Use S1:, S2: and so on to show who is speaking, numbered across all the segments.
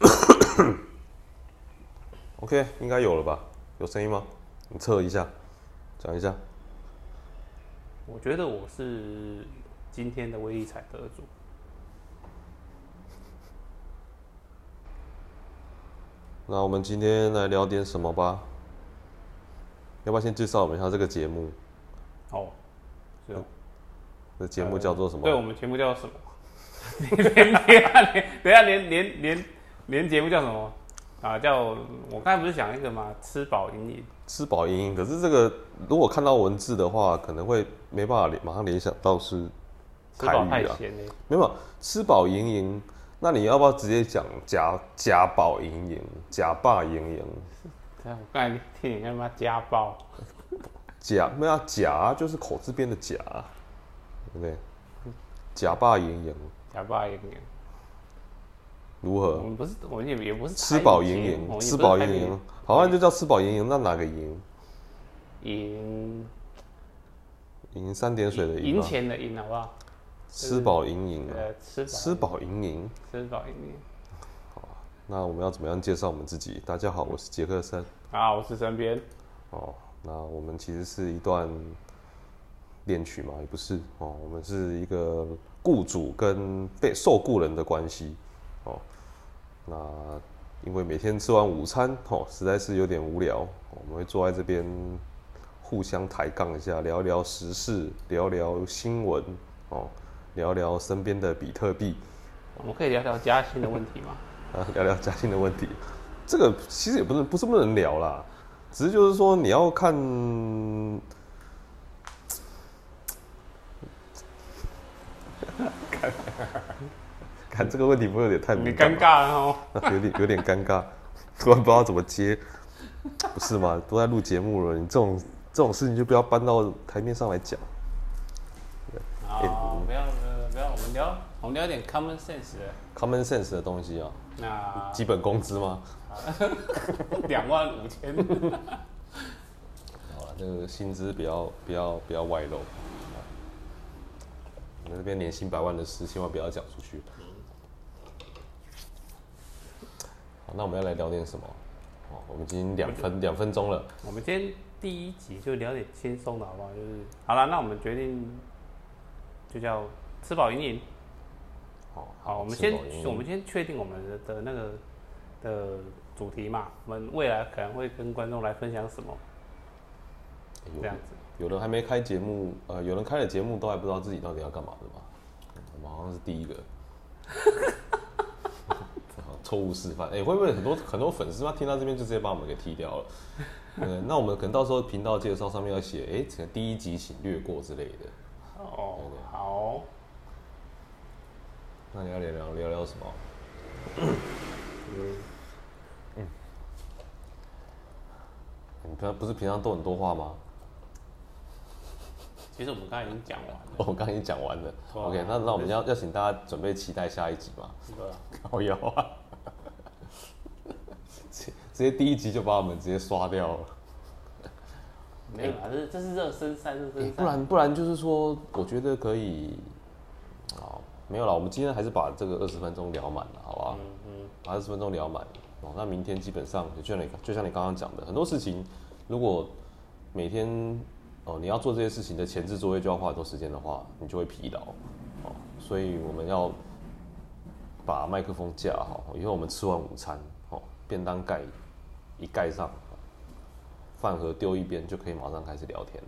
S1: OK，应该有了吧？有声音吗？你测一下，讲一下。
S2: 我觉得我是今天的威力彩得主。
S1: 那我们今天来聊点什么吧？要不要先介绍我们一下这个节目？
S2: 哦，是哦。
S1: 这节目叫做什么？
S2: 对，我们节目叫做什么？连连等下连连连连节目叫什么？啊，叫我刚才不是讲一个吗？吃饱盈盈。
S1: 吃饱盈盈，可是这个如果看到文字的话，可能会没办法联马上联想到是台语啊。没有，吃饱盈盈，那你要不要直接讲假假饱盈盈，假霸盈盈？
S2: 我刚才听你干嘛家暴？
S1: 假没有假，就是口字边的假，对不对？假霸盈盈，
S2: 假霸盈盈。
S1: 如何？
S2: 我们不是，我们也也不是
S1: 吃饱盈盈，吃饱盈盈，好像就叫吃饱盈盈。那哪个盈？
S2: 盈，
S1: 盈三点水的盈。
S2: 银钱的盈，好不好？
S1: 吃饱盈盈。
S2: 呃，吃
S1: 吃饱盈盈。
S2: 吃饱盈盈。
S1: 好，那我们要怎么样介绍我们自己？大家好，我是杰克森。
S2: 啊，我是身边。
S1: 哦，那我们其实是一段恋曲嘛，也不是哦，我们是一个雇主跟被受雇人的关系。哦，那因为每天吃完午餐，哦，实在是有点无聊，我们会坐在这边互相抬杠一下，聊聊时事，聊聊新闻，哦，聊聊身边的比特币。
S2: 我们可以聊聊加薪的问题吗？
S1: 啊，聊聊加薪的问题，这个其实也不是不是不能聊啦，只是就是说你要看。看这个问题不会有点太
S2: 你尴尬了哦，
S1: 有点有点尴尬，突然不知道怎么接，不是吗？都在录节目了，你这种这种事情就不要搬到台面上来讲。
S2: 好，欸、不要不要，我们聊我们聊点 common sense 的
S1: common sense 的东西啊。
S2: 那
S1: 基本工资吗？
S2: 两万五千。
S1: 好了，这个薪资不要不要不要外露。我们这边年薪百万的事，千万不要讲出去。好，那我们要来聊点什么？哦，我们已经两分两分钟了。
S2: 我们今天第一集就聊点轻松的，好不好？就是好了，那我们决定就叫吃饱盈盈。好，好，我们先我们先确定我们的的那个的主题嘛。我们未来可能会跟观众来分享什么？这样子。
S1: 有人还没开节目，呃，有人开了节目都还不知道自己到底要干嘛的吧？我们好像是第一个。错误示范，哎、欸，会不会很多很多粉丝他听到这边就直接把我们给踢掉了？嗯，那我们可能到时候频道介绍上面要写，哎、欸，可能第一集请略过之类的。
S2: 哦，好。
S1: 那你要聊聊聊聊什么？嗯，嗯，你平常不是平常都很多话吗？
S2: 其实我们刚才已经讲完了。
S1: 我们刚才已经讲完了。OK，那那我们要要请大家准备期待下一集嘛？
S2: 是的。
S1: 靠腰啊！直接第一集就把我们直接刷掉了。
S2: 没有啊，这这是热身赛，热身赛。不
S1: 然不然就是说，我觉得可以。好，没有了，我们今天还是把这个二十分钟聊满了，好不好？嗯嗯。把二十分钟聊满。哦，那明天基本上就像你就像你刚刚讲的，很多事情，如果每天哦你要做这些事情的前置作业就要花很多时间的话，你就会疲劳。哦，所以我们要把麦克风架好，以后我们吃完午餐，哦，便当盖。一盖上，饭盒丢一边就可以马上开始聊天，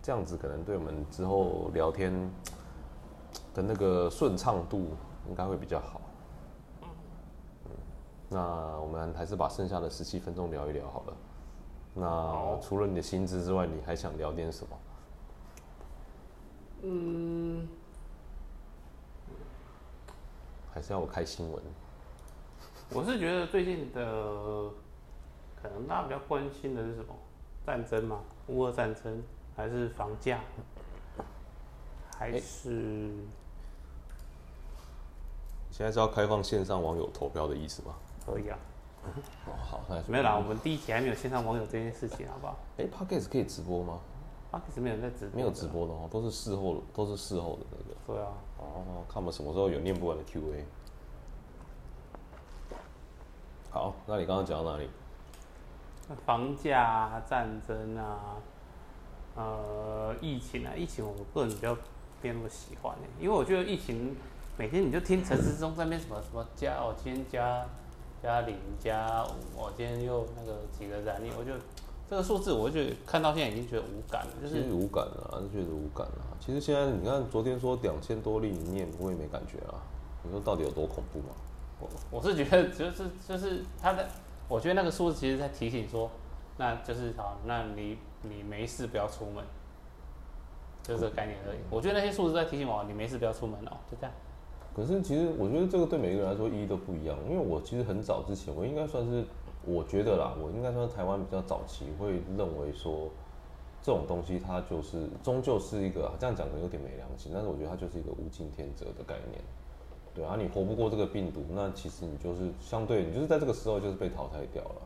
S1: 这样子可能对我们之后聊天的那个顺畅度应该会比较好。嗯，那我们还是把剩下的十七分钟聊一聊好了。那除了你的薪资之外，你还想聊点什么？嗯，还是要我开新闻？
S2: 我是觉得最近的。可能大家比较关心的是什么？战争吗？乌俄战争，还是房价，还是？欸、
S1: 现在是要开放线上网友投票的意思吗？
S2: 可以啊。
S1: 哦，好，那
S2: 没有啦。我们第一集还没有线上网友这件事情，好不好？
S1: 哎、欸、Podcast 可以直播吗
S2: ？Podcast 没有在直播，
S1: 没有直播的哦，都是事后，都是事后的那个。
S2: 对啊。
S1: 哦，看我们什么时候有念不完的 Q&A。好那你刚刚讲到哪里？
S2: 房价啊，战争啊，呃，疫情啊，疫情我个人比较没那么喜欢呢，因为我觉得疫情每天你就听陈时中在那边什么什么加哦，今天加加零加五，我今天又那个几个染疫，我就这个数字，我就看到现在已经觉得无感了，就是
S1: 无感了，还是觉得无感了。其实现在你看，昨天说两千多例你念，我也没感觉啊。你说到底有多恐怖吗？
S2: 我我是觉得就是就是他的。我觉得那个数字其实在提醒说，那就是好，那你你没事不要出门，就是这个概念而已。我觉得那些数字在提醒我，你没事不要出门哦，就这样。
S1: 可是其实我觉得这个对每个人来说意义都不一样，因为我其实很早之前，我应该算是我觉得啦，我应该算台湾比较早期会认为说，这种东西它就是终究是一个这样讲可能有点没良心，但是我觉得它就是一个物竞天择的概念。对啊，你活不过这个病毒，那其实你就是相对，你就是在这个时候就是被淘汰掉了。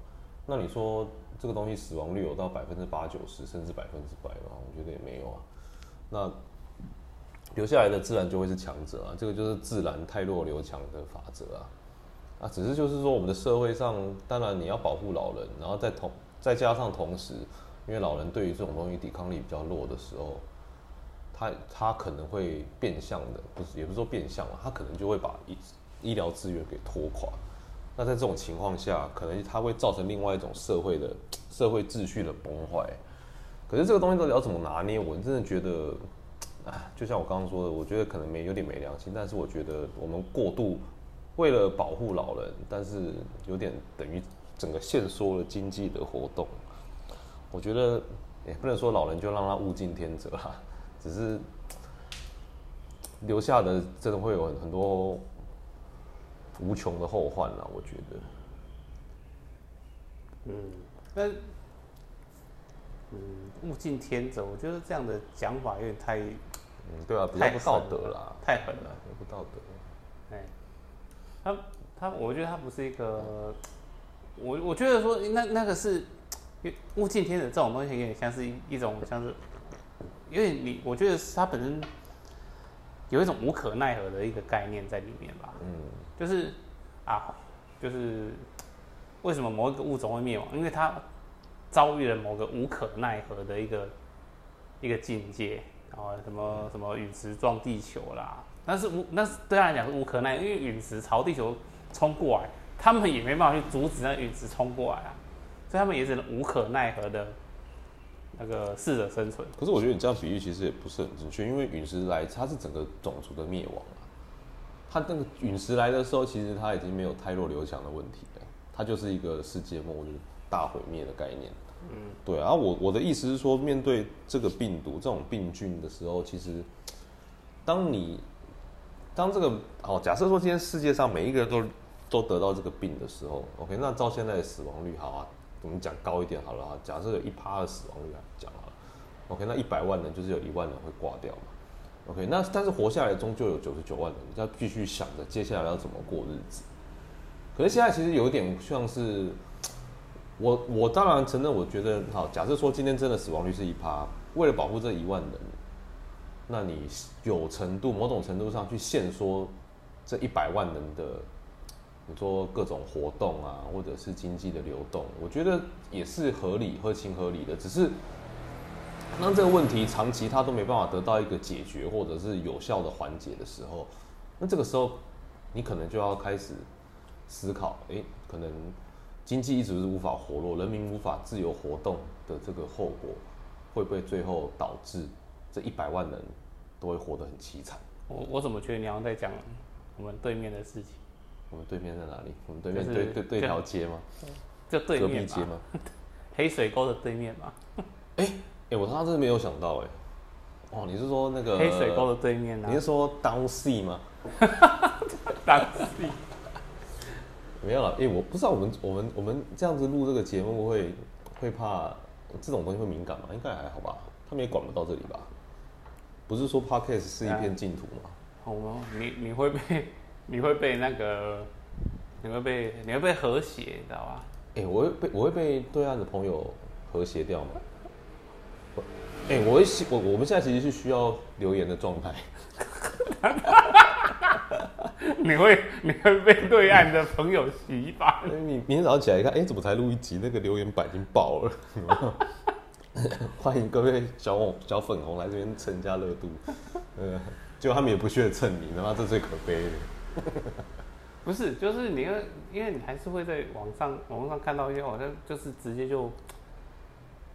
S1: 那你说这个东西死亡率有到百分之八九十，甚至百分之百吗？我觉得也没有啊。那留下来的自然就会是强者啊，这个就是自然太弱留强的法则啊。啊，只是就是说我们的社会上，当然你要保护老人，然后再同再加上同时，因为老人对于这种东西抵抗力比较弱的时候。他他可能会变相的，不是也不是说变相了，他可能就会把医医疗资源给拖垮。那在这种情况下，可能他会造成另外一种社会的社会秩序的崩坏。可是这个东西到底要怎么拿捏？我真的觉得，啊，就像我刚刚说的，我觉得可能没有点没良心。但是我觉得我们过度为了保护老人，但是有点等于整个限缩了经济的活动。我觉得也不能说老人就让他物竞天择啊。只是留下的真的会有很多无穷的后患啊，我觉得。
S2: 嗯，那嗯，物竞天择，我觉得这样的讲法有点太……
S1: 嗯，对啊，比较不道德啦，
S2: 太狠了，
S1: 不道德。
S2: 哎，他他，我觉得他不是一个，我我觉得说那那个是物竞天择这种东西，有点像是一一种像是。因为你，我觉得他本身有一种无可奈何的一个概念在里面吧。嗯，就是啊，就是为什么某一个物种会灭亡？因为它遭遇了某个无可奈何的一个一个境界，然后什么什么陨石撞地球啦，但是无，那是对他来讲是无可奈，因为陨石朝地球冲过来，他们也没办法去阻止那陨石冲过来啊，所以他们也只能无可奈何的。那个适者生存。
S1: 可是我觉得你这样比喻其实也不是很准确，因为陨石来，它是整个种族的灭亡啊。它那个陨石来的时候，其实它已经没有汰弱留强的问题了，它就是一个世界末日、大毁灭的概念。嗯，对啊。我我的意思是说，面对这个病毒、这种病菌的时候，其实当你当这个好，假设说今天世界上每一个人都都得到这个病的时候，OK，那照现在的死亡率，好啊。我们讲高一点好了啊，假设有一趴的死亡率来讲好了，OK，那一百万人就是有一万人会挂掉嘛，OK，那但是活下来终究有九十九万人，要继续想着接下来要怎么过日子。可是现在其实有一点像是，我我当然承认，我觉得好，假设说今天真的死亡率是一趴，为了保护这一万人，那你有程度某种程度上去限缩这一百万人的。你说各种活动啊，或者是经济的流动，我觉得也是合理、合情合理的。只是当这个问题长期它都没办法得到一个解决，或者是有效的缓解的时候，那这个时候你可能就要开始思考：诶，可能经济一直是无法活络，人民无法自由活动的这个后果，会不会最后导致这一百万人都会活得很凄惨？
S2: 我我怎么觉得你好像在讲我们对面的事情？
S1: 我们对面在哪里？我们对面对对对条街吗？
S2: 就对面隔壁街吗？黑水沟的对面吗？
S1: 哎哎，我刚刚真的没有想到哎。哦，你是说那个
S2: 黑水沟的对面啊？
S1: 你是说 Down C 吗？
S2: Down C
S1: 没有了。哎，我不知道我们我们我们这样子录这个节目会会怕这种东西会敏感吗？应该还好吧？他们也管不到这里吧？不是说 Podcast 是一片净土吗？
S2: 好吗？你你会被？你会被那个，你会被你会被和谐，你知道吧？
S1: 哎、欸，我会被我会被对岸的朋友和谐掉吗？哎、欸，我会我我们现在其实是需要留言的状态。
S2: 你会你会被对岸的朋友洗版。
S1: 你明天早上起来一看，哎、欸，怎么才录一集？那个留言板已经爆了。欢迎各位小红小粉红来这边蹭一下热度。呃，结果他们也不屑蹭你，他妈这最可悲的。
S2: 不是，就是你因为因为你还是会在网上网上看到一些好像就是直接就，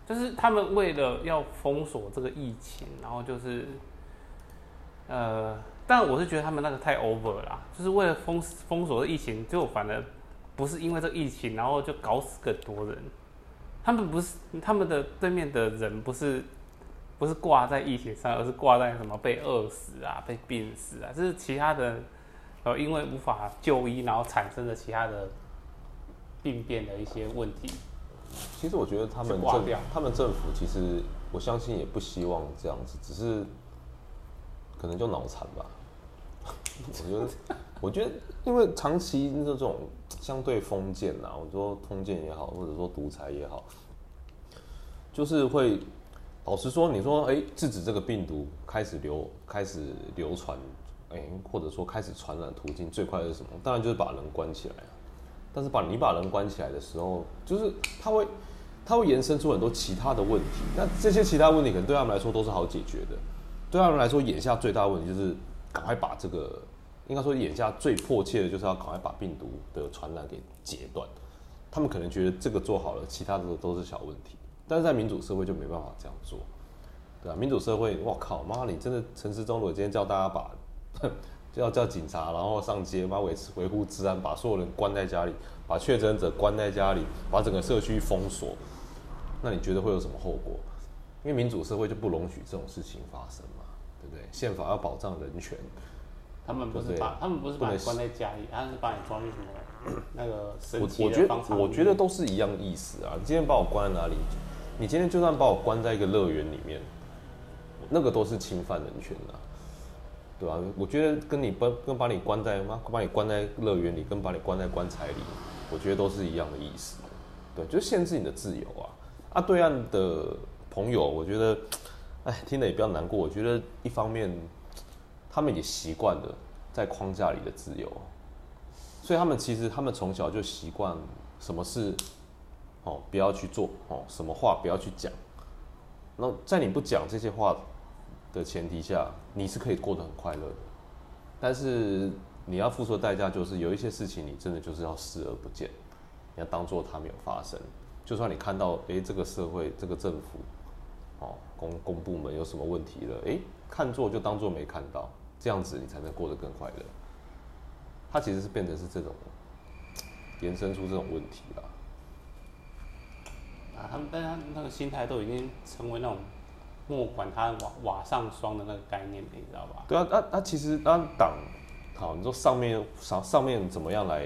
S2: 就是他们为了要封锁这个疫情，然后就是，呃，但我是觉得他们那个太 over 了，就是为了封封锁这疫情，就反而不是因为这疫情，然后就搞死更多人。他们不是他们的对面的人不是不是挂在疫情上，而是挂在什么被饿死啊、被病死啊，这是其他的，呃，因为无法就医，然后产生的其他的病变的一些问题。
S1: 其实我觉得他们政他们政府其实我相信也不希望这样子，只是可能就脑残吧。我觉得我觉得因为长期这种。相对封建呐，我说封建也好，或者说独裁也好，就是会老实说，你说哎，制止这个病毒开始流开始流传，哎，或者说开始传染途径最快是什么？当然就是把人关起来啊。但是把你把人关起来的时候，就是它会它会延伸出很多其他的问题。那这些其他问题可能对他们来说都是好解决的。对他们来说，眼下最大的问题就是赶快把这个。应该说，眼下最迫切的就是要赶快把病毒的传染给截断。他们可能觉得这个做好了，其他的都是小问题。但是在民主社会就没办法这样做，对啊，民主社会，我靠，妈，你真的陈时中，我今天叫大家把，就要叫警察，然后上街，把维持维护治安，把所有人关在家里，把确诊者关在家里，把整个社区封锁。那你觉得会有什么后果？因为民主社会就不容许这种事情发生嘛，对不对？宪法要保障人权。
S2: 他们不是把他们不是把你关在家里，他是把你装进什么那个神奇的方舱里面。
S1: 我我觉得都是一样意思啊！你今天把我关在哪里？你今天就算把我关在一个乐园里面，那个都是侵犯人权的，对吧？我觉得跟你把跟把你关在妈把你关在乐园里，跟把你关在棺材里，我觉得都是一样的意思。对，就是限制你的自由啊！啊，对岸的朋友，我觉得，哎，听了也不要难过。我觉得一方面。他们也习惯了在框架里的自由，所以他们其实他们从小就习惯什么事哦不要去做哦，什么话不要去讲。那在你不讲这些话的前提下，你是可以过得很快乐的。但是你要付出的代价就是有一些事情你真的就是要视而不见，你要当做它没有发生。就算你看到诶这个社会这个政府哦公公部门有什么问题了，诶看错就当做没看到。这样子你才能过得更快乐。他其实是变成是这种延伸出这种问题了。
S2: 啊，他们大家那个心态都已经成为那种莫管他瓦瓦上霜的那个概念，你知道吧？
S1: 对啊，那、啊、那、啊、其实那党，好，你说上面上上面怎么样来？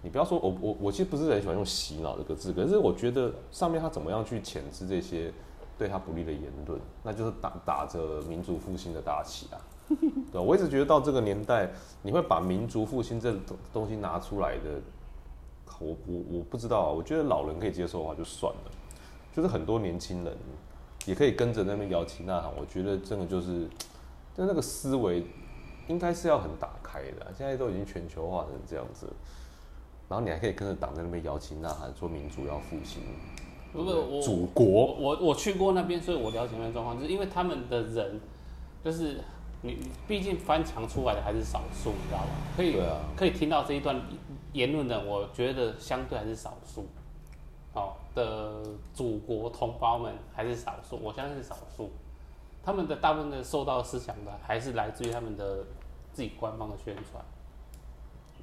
S1: 你不要说我我我其实不是很喜欢用洗脑这个字，可是我觉得上面他怎么样去钳制这些对他不利的言论，那就是打打着民族复兴的大旗啊。对，我一直觉得到这个年代，你会把民族复兴这东东西拿出来的，我我我不知道啊。我觉得老人可以接受的话就算了，就是很多年轻人也可以跟着那边摇旗呐喊。我觉得真的就是，就那个思维应该是要很打开的。现在都已经全球化成这样子，然后你还可以跟着党在那边摇旗呐喊，说民族要复兴。
S2: 不不我
S1: 祖国，
S2: 我我，去过那边，所以我了解那边状况，就是因为他们的人就是。你毕竟翻墙出来的还是少数，你知道吗？可以，啊、可以听到这一段言论的，我觉得相对还是少数。好的，祖国同胞们还是少数，我相信是少数。他们的大部分的受到思想的，还是来自于他们的自己官方的宣传。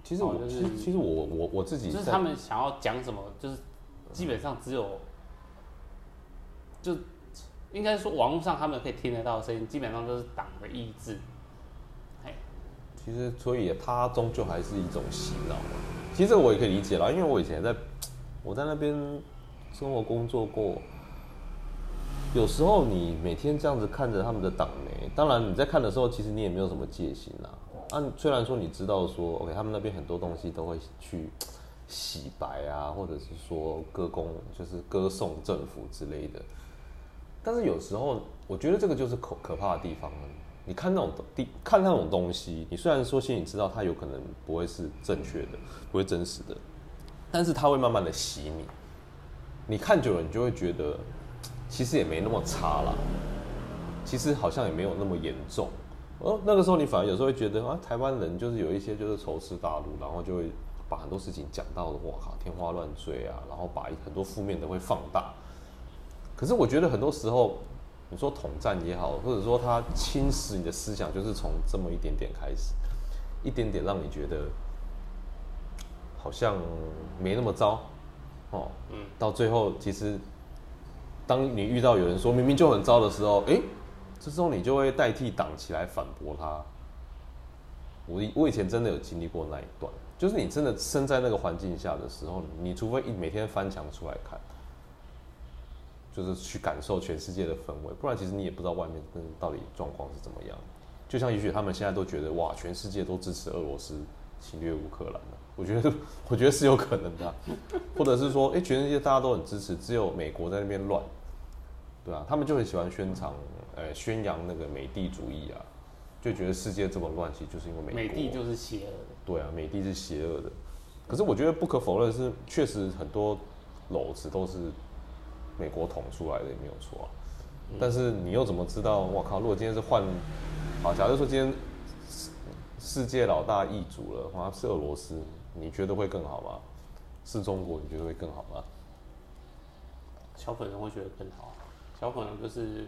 S1: 其实我就是，其实我我我自己
S2: 就是他们想要讲什么，就是基本上只有就。应该说，网络上他们可以听得到的声音，基本上都是党的意志。
S1: 其实，所以它终究还是一种洗脑。其实我也可以理解啦，因为我以前在我在那边生活工作过。有时候你每天这样子看着他们的党媒，当然你在看的时候，其实你也没有什么戒心啦。啊，虽然说你知道说，OK，他们那边很多东西都会去洗白啊，或者是说歌功，就是歌颂政府之类的。但是有时候，我觉得这个就是可可怕的地方。你看那种地，看那种东西，你虽然说心里知道它有可能不会是正确的，不会真实的，但是它会慢慢的洗你。你看久了，你就会觉得，其实也没那么差啦，其实好像也没有那么严重。哦，那个时候你反而有时候会觉得啊，台湾人就是有一些就是仇视大陆，然后就会把很多事情讲到的，哇靠，天花乱坠啊，然后把很多负面的会放大。可是我觉得很多时候。你说统战也好，或者说他侵蚀你的思想，就是从这么一点点开始，一点点让你觉得好像没那么糟哦。嗯。到最后，其实当你遇到有人说明明就很糟的时候，哎，这时候你就会代替党起来反驳他。我我以前真的有经历过那一段，就是你真的身在那个环境下的时候，你除非一每天翻墙出来看。就是去感受全世界的氛围，不然其实你也不知道外面到底状况是怎么样。就像也许他们现在都觉得哇，全世界都支持俄罗斯侵略乌克兰了。我觉得，我觉得是有可能的，或者是说，哎，全世界大家都很支持，只有美国在那边乱，对啊，他们就很喜欢宣传，呃，宣扬那个美帝主义啊，就觉得世界这么乱，其实就是因为美。
S2: 美帝就是邪恶的。
S1: 对啊，美帝是邪恶的。可是我觉得不可否认是，确实很多篓子都是。美国捅出来的也没有错啊，但是你又怎么知道？我靠！如果今天是换，好，假如说今天世世界老大易主了，好像是俄罗斯，你觉得会更好吗？是中国，你觉得会更好吗？
S2: 小粉人会觉得更好，小粉人就是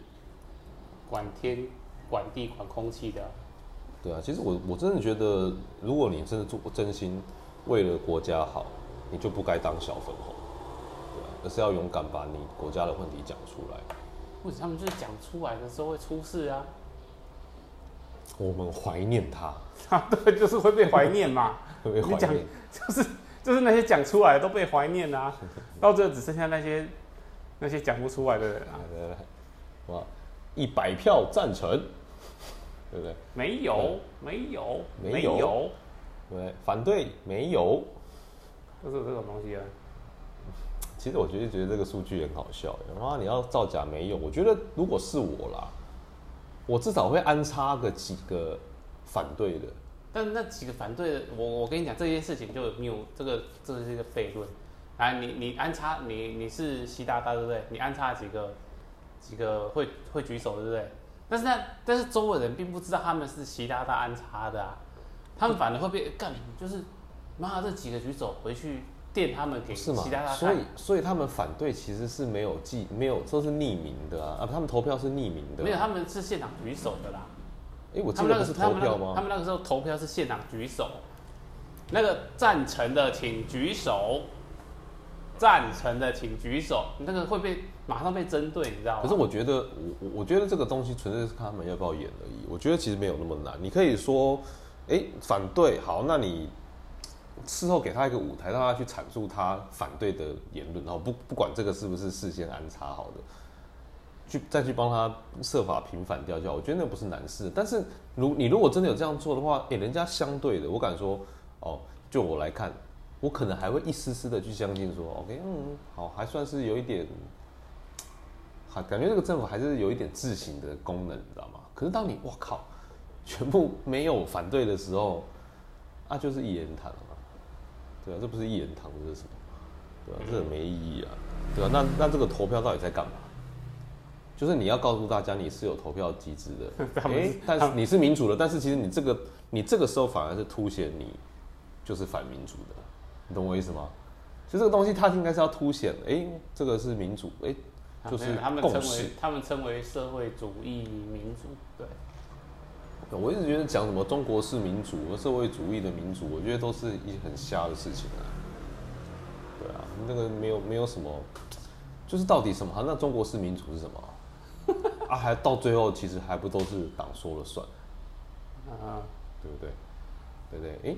S2: 管天、管地、管空气的。
S1: 对啊，其实我我真的觉得，如果你真的做真心为了国家好，你就不该当小粉红。而是要勇敢把你国家的问题讲出
S2: 来。或者他们就是讲出来的时候会出事啊？
S1: 我们怀念他。
S2: 啊，对，就是会被怀念嘛。会被怀念。就是就是那些讲出来的都被怀念啊，到最后只剩下那些那些讲不出来的人啊。
S1: 哇，一百票赞成，对不对？
S2: 没有，没有，没有。
S1: 对，反对没有。
S2: 就是这种东西啊。
S1: 其实我觉得觉得这个数据很好笑，然后你要造假没用。我觉得如果是我啦，我至少会安插个几个反对的。
S2: 但那几个反对的，我我跟你讲这件事情就没有这个，这是一个悖论。来，你你安插你你是习大大对不对？你安插几个几个会会举手对不对？但是那但是周围人并不知道他们是习大大安插的啊，他们反而会被干，就是妈这几个举手回去。电他们给是吗？
S1: 所以所以他们反对其实是没有记没有都是匿名的啊啊！他们投票是匿名的，
S2: 没有他们是现场举手的啦。
S1: 哎，我记得是投票吗？
S2: 他们那个时候投票是现场举手，那个赞成的请举手，赞成的请举手，那个会被马上被针对，你知道吗？
S1: 可是我觉得我我觉得这个东西纯粹是看他们要不要演而已。我觉得其实没有那么难，你可以说哎反对好，那你。事后给他一个舞台，让他去阐述他反对的言论，然后不不管这个是不是事先安插好的，去再去帮他设法平反掉就好。我觉得那不是难事。但是如你如果真的有这样做的话，诶、欸，人家相对的，我敢说，哦，就我来看，我可能还会一丝丝的去相信说，OK，嗯，好，还算是有一点，还感觉这个政府还是有一点自省的功能，你知道吗？可是当你我靠，全部没有反对的时候，那、就是一言堂。对啊，这不是一言堂，这是什么？对啊，这很没意义啊。对啊，那那这个投票到底在干嘛？就是你要告诉大家你是有投票机制的，哎、欸，但是你是民主的，但是其实你这个你这个时候反而是凸显你就是反民主的，你懂我意思吗？其实这个东西它应该是要凸显，哎、欸，这个是民主，哎、欸，就是
S2: 他们称为他们称为社会主义民主，对。
S1: 我一直觉得讲什么中国式民主、社会主义的民主，我觉得都是一些很瞎的事情啊。对啊，那个没有没有什么，就是到底什么？那中国式民主是什么？啊，还到最后其实还不都是党说了算？啊，对不对？对不对？哎，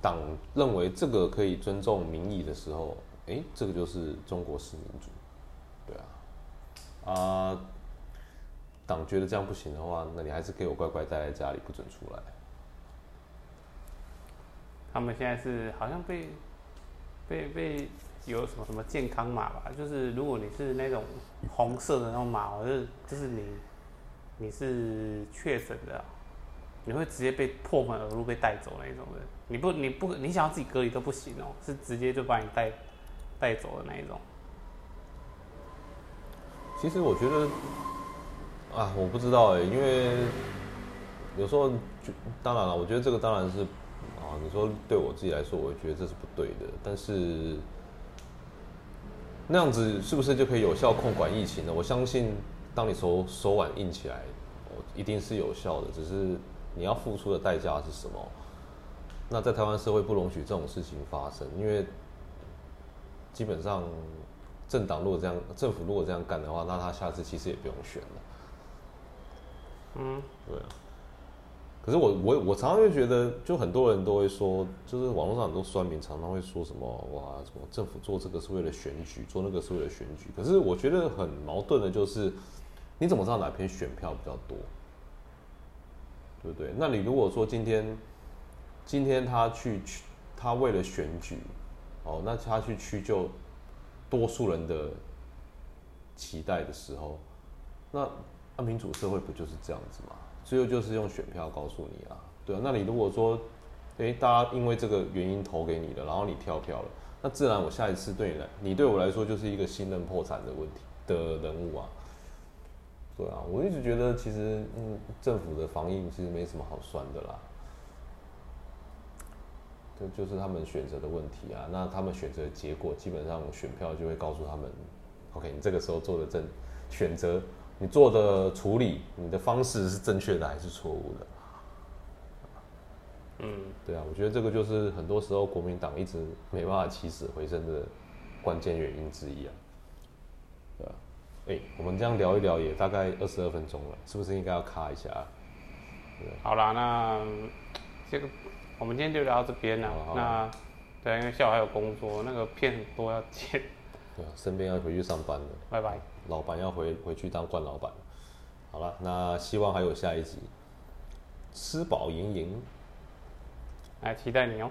S1: 党认为这个可以尊重民意的时候，哎，这个就是中国式民主。对啊，啊。党觉得这样不行的话，那你还是给我乖乖待在家里，不准出来。
S2: 他们现在是好像被被被有什么什么健康码吧？就是如果你是那种红色的那种码，就是就是你你是确诊的，你会直接被破门而入被带走那一种的。你不你不你想要自己隔离都不行哦，是直接就把你带带走的那一种。
S1: 其实我觉得啊，我不知道哎，因为有时候就当然了，我觉得这个当然是啊，你说对我自己来说，我觉得这是不对的，但是。那样子是不是就可以有效控管疫情呢？我相信，当你手手腕硬起来，哦，一定是有效的。只是你要付出的代价是什么？那在台湾社会不容许这种事情发生，因为基本上政党如果这样，政府如果这样干的话，那他下次其实也不用选了。
S2: 嗯，
S1: 对啊。可是我我我常常就觉得，就很多人都会说，就是网络上很多酸民常常会说什么哇，什么政府做这个是为了选举，做那个是为了选举。可是我觉得很矛盾的就是，你怎么知道哪篇选票比较多？对不对？那你如果说今天今天他去他为了选举，哦，那他去屈就多数人的期待的时候，那那民主社会不就是这样子吗？最后就是用选票告诉你啊，对啊，那你如果说，诶，大家因为这个原因投给你了，然后你跳票了，那自然我下一次对你来，你对我来说就是一个信任破产的问题的人物啊，对啊，我一直觉得其实嗯，政府的防疫其实没什么好酸的啦，这就是他们选择的问题啊，那他们选择的结果基本上选票就会告诉他们，OK，你这个时候做的正选择。你做的处理，你的方式是正确的还是错误的？
S2: 嗯，
S1: 对啊，我觉得这个就是很多时候国民党一直没办法起死回生的关键原因之一啊。对啊，哎、欸，我们这样聊一聊也大概二十二分钟了，是不是应该要卡一下？对，
S2: 好啦，那这个我们今天就聊到这边了。那对，因为下午还有工作，那个片很多要剪。
S1: 对啊，身边要回去上班了。
S2: 拜拜。
S1: 老板要回回去当冠老板。好了，那希望还有下一集，吃饱盈盈，
S2: 来期待你哦。